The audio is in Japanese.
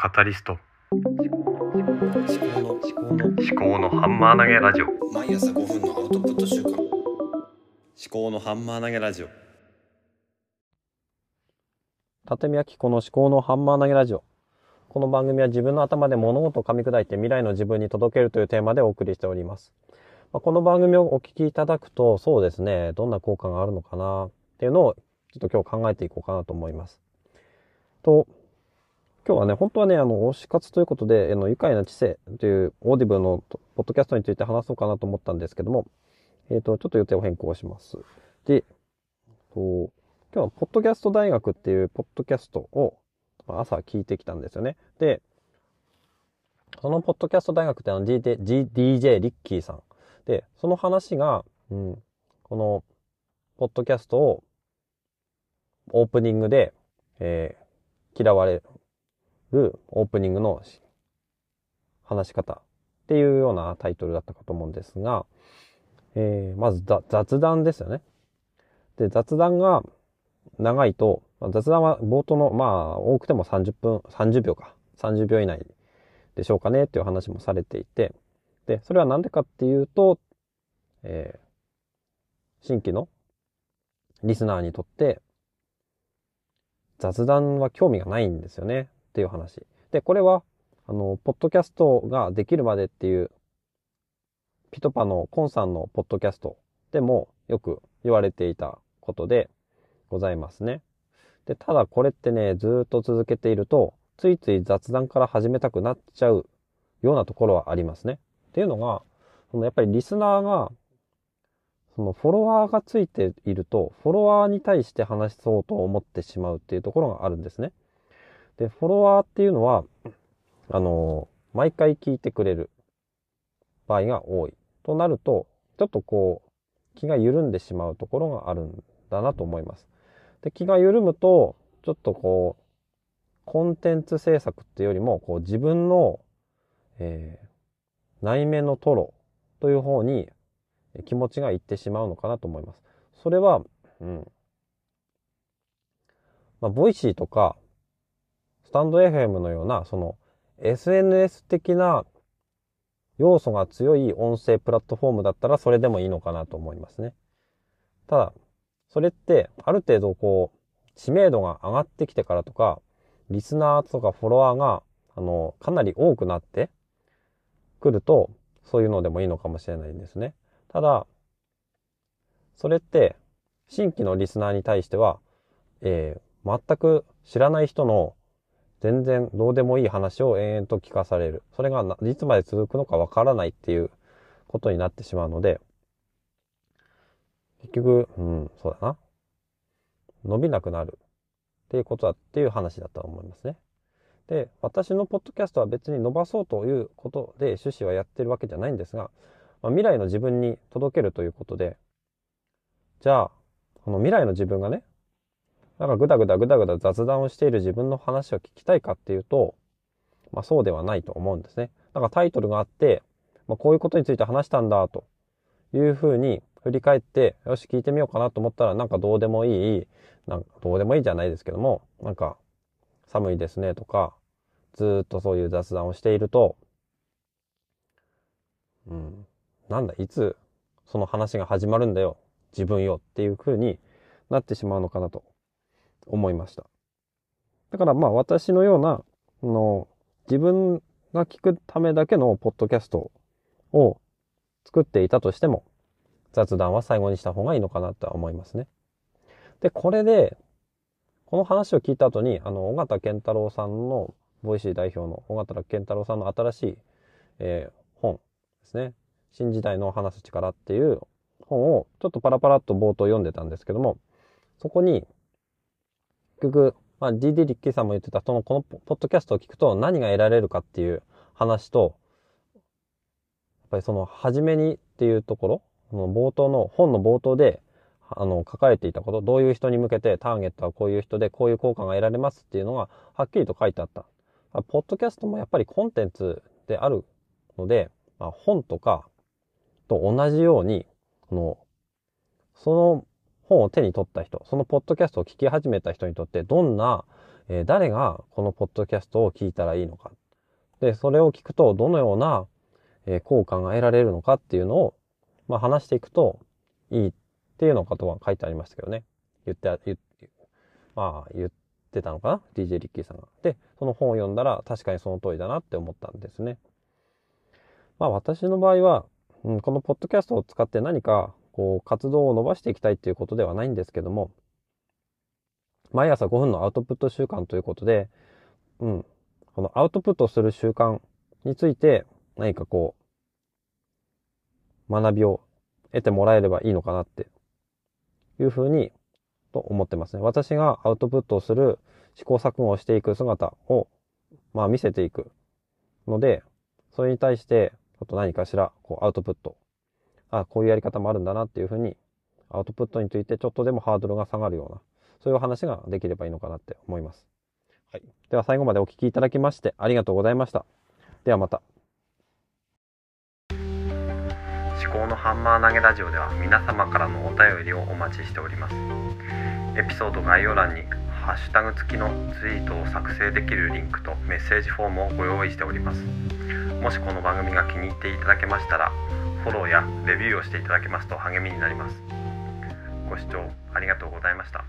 カタリスト思考の思考の思考のハンマー投げラジオ毎朝5分のアウトプット週間思考のハンマー投げラジオ立見明子の思考のハンマー投げラジオ。この番組は自分の頭で物事を噛み砕いて未来の自分に届けるというテーマでお送りしております。まあ、この番組をお聞きいただくと、そうですね、どんな効果があるのかなっていうのをちょっと今日考えていこうかなと思います。と、今日はね、本当はね、あの、推し活ということで、あの、愉快な知性というオーディブのポッドキャストについて話そうかなと思ったんですけども、えっ、と、ちょっと予定を変更します。で、と今日はポッドキャスト大学っていうポッドキャストを朝聞いてきたんですよね。で、そのポッドキャスト大学ってあの DJ, DJ リッキーさん。で、その話が、うん、このポッドキャストをオープニングで、えー、嫌われるオープニングの話し方っていうようなタイトルだったかと思うんですが、えー、まず雑談ですよね。で、雑談が長いと、雑談は冒頭の、まあ、多くても30分、30秒か。30秒以内でしょうかねっていう話もされていて、で、それはなんでかっていうと、えー、新規のリスナーにとって雑談は興味がないんですよねっていう話。で、これは、あの、ポッドキャストができるまでっていう、ピトパのコンさんのポッドキャストでもよく言われていたことでございますね。で、ただこれってね、ずっと続けていると、ついつい雑談から始めたくなっちゃうようなところはありますね。っていうのが、そのやっぱりリスナーが、そのフォロワーがついていると、フォロワーに対して話そうと思ってしまうっていうところがあるんですね。で、フォロワーっていうのは、あの、毎回聞いてくれる場合が多い。となると、ちょっとこう、気が緩んでしまうところがあるんだなと思います。で、気が緩むと、ちょっとこう、コンテンツ制作っていうよりも、こう自分の、えー、内面の吐露という方に気持ちがいってしまうのかなと思います。それは、うん。まあ、 Voicy とか、 stand.fm のような、その、SNS 的な要素が強い音声プラットフォームだったらそれでもいいのかなと思いますね。ただ、それってある程度こう、知名度が上がってきてからとか、リスナーとかフォロワーが、あの、かなり多くなってくると、そういうのでもいいのかもしれないんですね。ただ、それって、新規のリスナーに対しては、えー、全く知らない人の全然どうでもいい話を延々と聞かされる。それがいつまで続くのかわからないっていうことになってしまうので、結局、うん、そうだな。伸びなくなるっていうことだっていう話だと思いますね。で、私のポッドキャストは別に伸ばそうということで趣旨はやってるわけじゃないんですが、まあ、未来の自分に届けるということで、じゃあ、この未来の自分がね、なんかぐだぐだぐだぐだ雑談をしている自分の話を聞きたいかっていうと、まあそうではないと思うんですね。なんかタイトルがあって、まあこういうことについて話したんだというふうに振り返って、よし聞いてみようかなと思ったらなんかどうでもいい、なんかどうでもいいじゃないですけども、なんか寒いですねとか、ずっとそういう雑談をしていると、うん、なんだ、いつその話が始まるんだよ、自分よっていうふうになってしまうのかなと思いました。だからまあ私のような、の自分が聞くためだけのポッドキャストを作っていたとしても、雑談は最後にした方がいいのかなとは思いますね。で、これで、この話を聞いた後に、あの、緒方憲太郎さんの、 Voicy 代表の緒方憲太郎さんの新しい、えー、本ですね。新時代の話す力っていう本をちょっとパラパラっと冒頭読んでたんですけども、そこに、結局、まあ、DD リッキーさんも言ってた、その、このポッドキャストを聞くと何が得られるかっていう話と、やっぱりその、初めにっていうところ、その冒頭の、本の冒頭で、あの、書かれていたこと、どういう人に向けてターゲットはこういう人で、こういう効果が得られますっていうのが、はっきりと書いてあった。ポッドキャストもやっぱりコンテンツであるので、まあ、本とかと同じように、この、その本を手に取った人、そのポッドキャストを聞き始めた人にとってどんな、えー誰がこのポッドキャストを聞いたらいいのか。で、それを聞くとどのような、えー効果が得られるのかっていうのを、まあ、話していくといいっていうのことは書いてありましたけどね。言って、言って、まあ、言ってたのかな ?DJ リッキーさんが。で、その本を読んだら確かにその通りだなって思ったんですね。まあ、私の場合は、うん、このポッドキャストを使って何か、こう、活動を伸ばしていきたいっていうことではないんですけども、毎朝5分のアウトプット習慣ということで、うん、このアウトプットする習慣について何かこう、学びを得てもらえればいいのかなっていうふうに、と思ってますね。私がアウトプットをする試行錯誤をしていく姿を、まあ見せていくので、それに対して、ちょっと何かしら、こう、アウトプット。あ、こういうやり方もあるんだなっていうふうに、アウトプットについてちょっとでもハードルが下がるような、そういう話ができればいいのかなって思います。はい。では最後までお聞きいただきましてありがとうございました。ではまた。思考のハンマー投げラジオでは皆様からのお便りをお待ちしておりますエピソード概要欄にハッシュタグ付きのツイートを作成できるリンクとメッセージフォームをご用意しておりますもしこの番組が気に入っていただけましたらフォローやレビューをしていただけますと励みになります。ご視聴ありがとうございました。